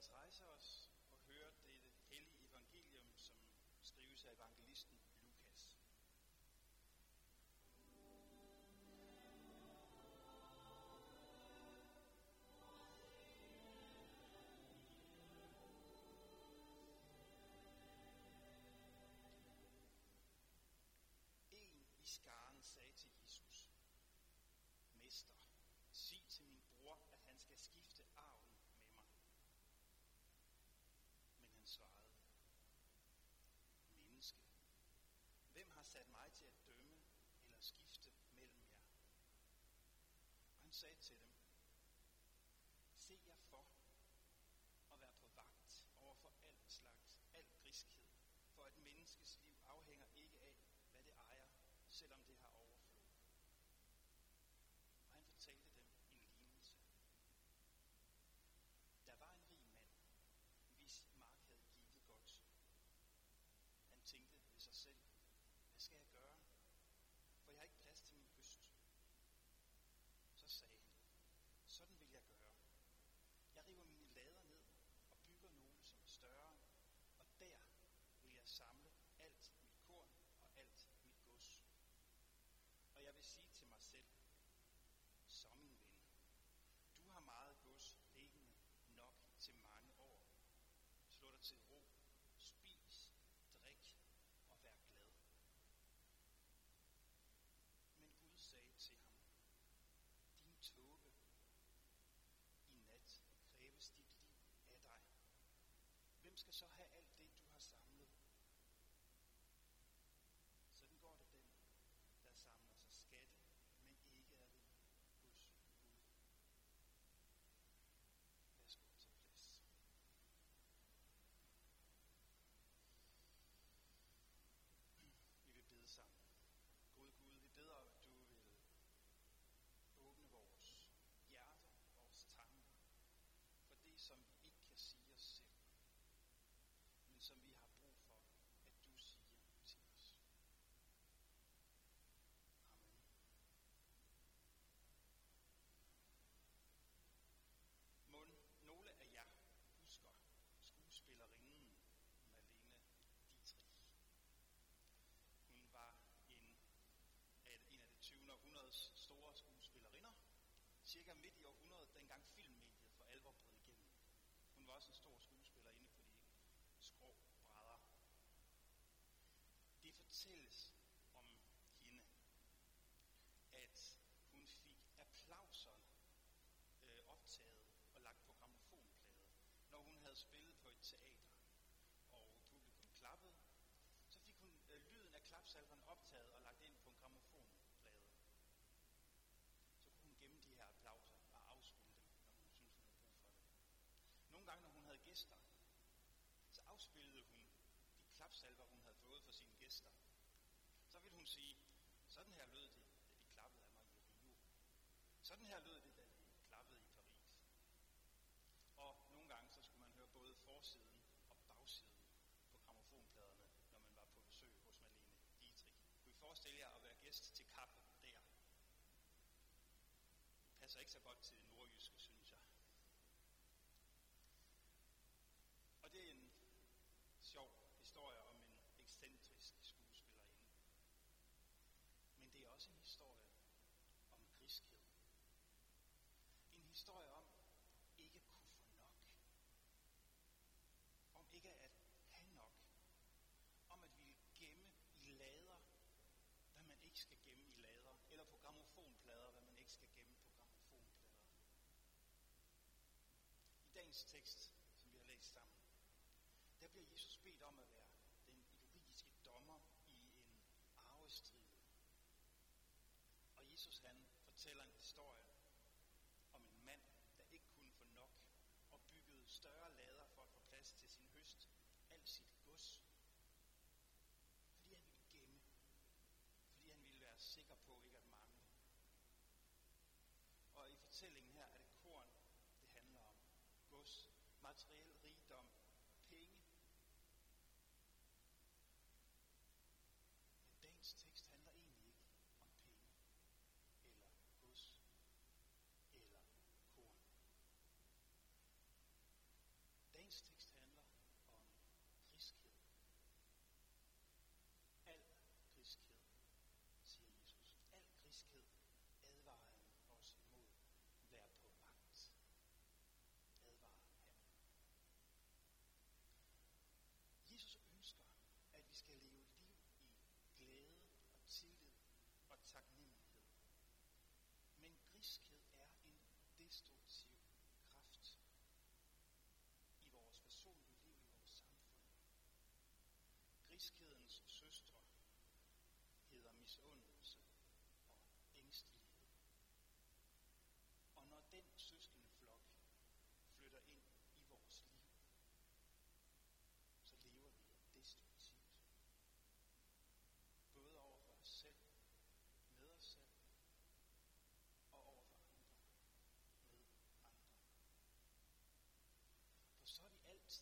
os rejse os og høre det hellige evangelium, som skrives af evangelisten Lukas. En i skaren sagde til Jesus, Mester, sig til min bror, at han skal skifte arven med mig. Men han svarede, Menneske, hvem har sat mig til at dømme eller skifte mellem jer? Og han sagde til dem, Se jer for at være på vagt over for al slags, al griskhed, for et menneskes liv afhænger ikke af, hvad det ejer, selvom det har 100 også en stor skuespiller inde på de skrå brædder. Det fortælles om hende, at hun fik applauser øh, optaget og lagt på gramofonplade, når hun havde spillet på et teater, og publikum klappede, så fik hun øh, lyden af klapsalveren optaget og lagt ind på en gramofonplade. Så kunne hun gemme de her applauser og afspille dem, når hun syntes, hun havde brug for det. Nogle gange, når hun havde gæster, så afspillede hun de klapsalver, hun havde fået for sine gæster. Så ville hun sige, sådan her lød det, da de klappede af mig i Rio. Sådan her lød det, da de klappede i Paris. Og nogle gange, så skulle man høre både forsiden og bagsiden på gramofonpladerne, når man var på besøg hos Malene Dietrich. Kunne I forestille jer at være gæst til kaffe der? Det passer ikke så godt til nord Og det er en sjov historie om en ekscentrisk skuespillerinde. Men det er også en historie om griskhed. En historie om ikke kunne få nok. Om ikke at have nok. Om at ville gemme i lader, hvad man ikke skal gemme i lader. Eller på gramofonplader, hvad man ikke skal gemme på gramofonplader. I dagens tekst, som vi har læst sammen, der bliver Jesus bedt om at være den juridiske dommer i en arvestrid. Og Jesus han fortæller en historie om en mand, der ikke kunne få nok og byggede større lader for at få plads til sin høst, alt sit gods. Fordi han ville gemme. Fordi han ville være sikker på ikke at mangle. Og i fortællingen her er det korn, det handler om. Gods, materiel helps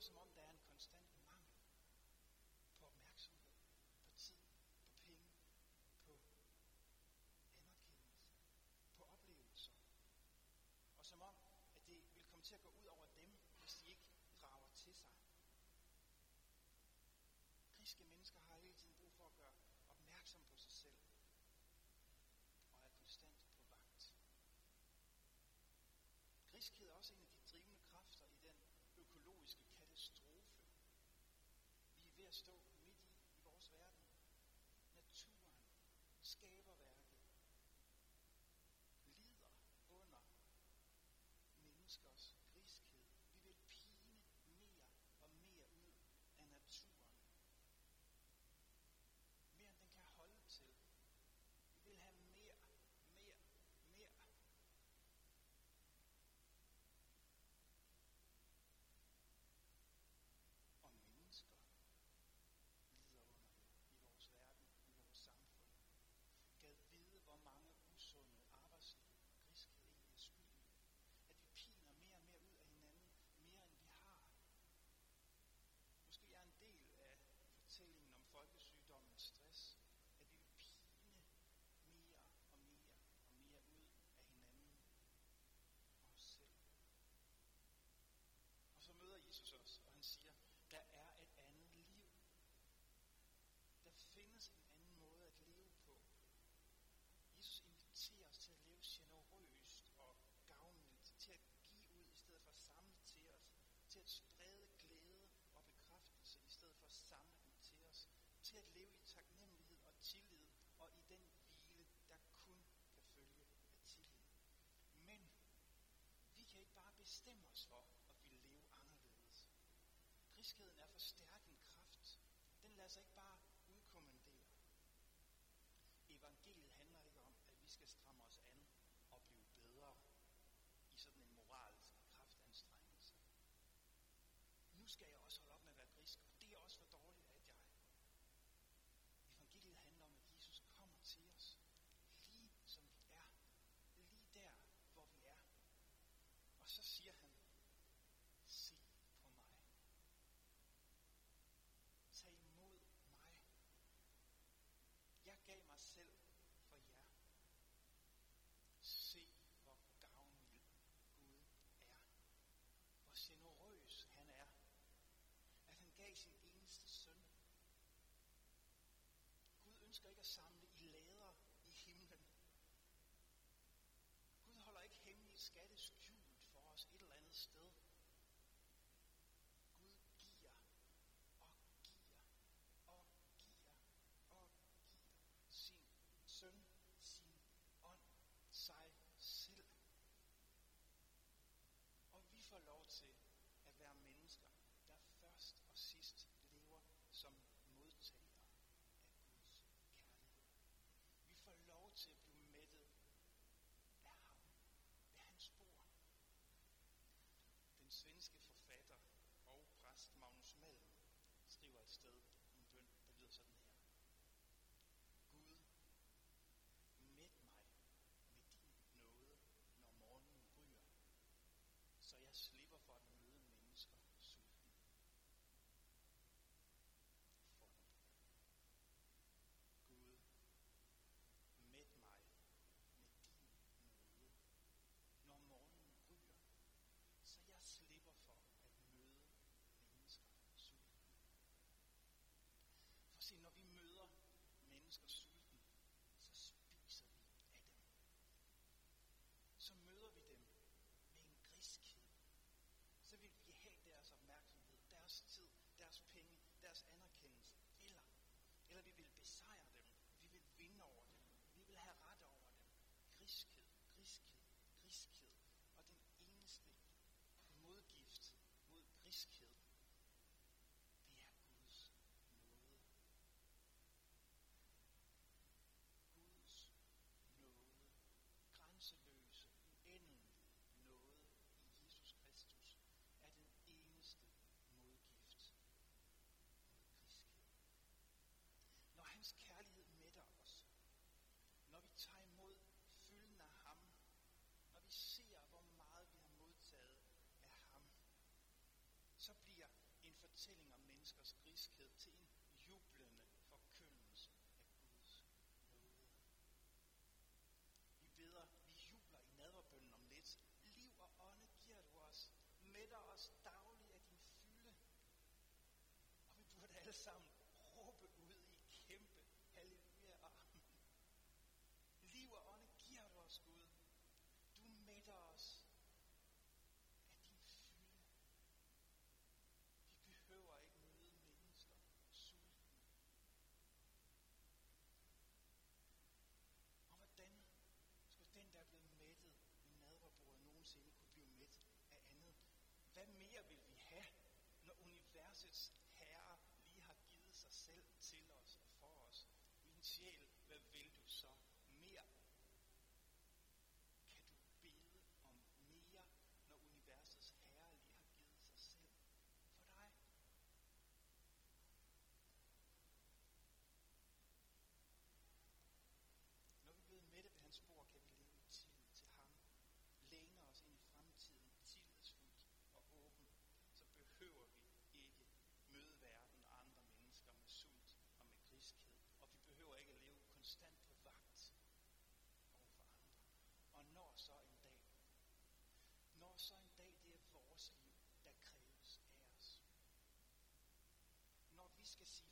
lever som om, der er en konstant mangel på opmærksomhed, på tid, på penge, på anerkendelse, på oplevelser. Og som om, at det vil komme til at gå ud over dem, hvis de ikke drager til sig. Griske mennesker har hele tiden brug for at gøre opmærksom på sig selv, og er konstant på vagt. Griskhed er også en af de drivende kræfter i den økologiske katastrofe, vi er ved at stå midt i i vores verden. Naturen, skaberværket, lider under menneskers griskhed. Vi vil pine mere og mere ud af naturen. Mere end den kan holde til. Vi vil have mere, mere, mere. Og mennesker lider under det i vores verden, i vores samfund. Gad vide, hvor mange usunde arbejdsliv griskhed egentlig er skyld i. At vi piner mere og mere ud af hinanden, mere end vi har. Måske er en del af fortællingen om folkesygdommen stress, at vi vil pine mere og mere og mere ud af hinanden og os selv. Og så møder Jesus os, og han siger, der er et andet liv. Der findes en anden måde at leve på. Jesus inviterer os til at leve generøst og gavmildt, til at give ud i stedet for at samle til os, til at sprede glæde og bekræftelse i stedet for at samle dem til os, til at leve i taknemmelighed og tillid og i den hvile, der kun kan følge af tillid. Men vi kan ikke bare bestemme os for at ville leve anderledes. Griskheden er for stærk en kraft. Den lader sig ikke bare udkommandere. Evangeliet handler ikke om, at vi skal stramme os an og blive bedre i sådan en moralsk kraftanstrengelse. Nu skal jeg også holde op med at være grisk, og det er også for dårligt, at jeg. Evangeliet handler om, at Jesus kommer til os, lige som vi er, lige der, hvor vi er. Og så siger han, se på mig. Tag imod mig. Jeg gav mig selv for jer. Se, hvor gavmild Gud er. Hvor generøs han er. At han gav sin eneste søn. Gud ønsker ikke at samle i lader i himlen. Gud holder ikke hemmelige skatte skjult for os et eller andet sted. Gud giver og giver og giver og giver sin søn, sin ånd, sig selv. Og vi får lov til at være mennesker, der først og sidst system mennesker sulten, så spiser vi af dem. Så møder vi dem med en griskhed. Så vil vi have deres opmærksomhed, deres tid, deres penge, deres anerkendelse. Eller, eller vi vil besejre dem. Vi vil vinde over dem. Vi vil have ret over dem. Griskhed, griskhed. Og den eneste modgift mod griskhed, det er Guds nåde. Guds nåde, grænseløse, uendelige nåde i Jesus Kristus, er den eneste modgift mod griskhed. Når hans kærlighed mætter os, når vi tager imod fylden af ham, når vi ser, hvor meget vi har modtaget af ham, så bliver en fortælling om menneskers griskhed til en jublende forkyndelse af Guds nåde. Vi beder, vi jubler i nadverbønden om lidt. Liv og ånde giver du os. Mætter os dagligt af din fylde. Og vi burde alle sammen råbe ud i kæmpe halleluja og amen. Liv og ånde giver du os, Gud. Du mætter os af din fylde. Vi behøver ikke møde mennesker sultne. Og hvordan skulle den, der er blevet mættet ved nadverbordet, nogensinde kunne blive mæt af andet? Hvad mere vil vi have, når universets herre lige har givet sig selv til os og for os? Min sjæl, hvad vil du så mere? Kan du bede om mere, når universets herre lige har givet sig selv for dig? Når vi er blevet mætte ved hans bord, kan vi leve i tillid til ham. Læne os ind i fremtiden tillidsfuldt og åbent. Så behøver vi ikke møde verden og andre mennesker med sult og med griskhed. Og vi behøver ikke at leve konstant på vagt over for andre. Og når så en dag, når så en dag det er vores liv, der kræves af os. Når vi skal sige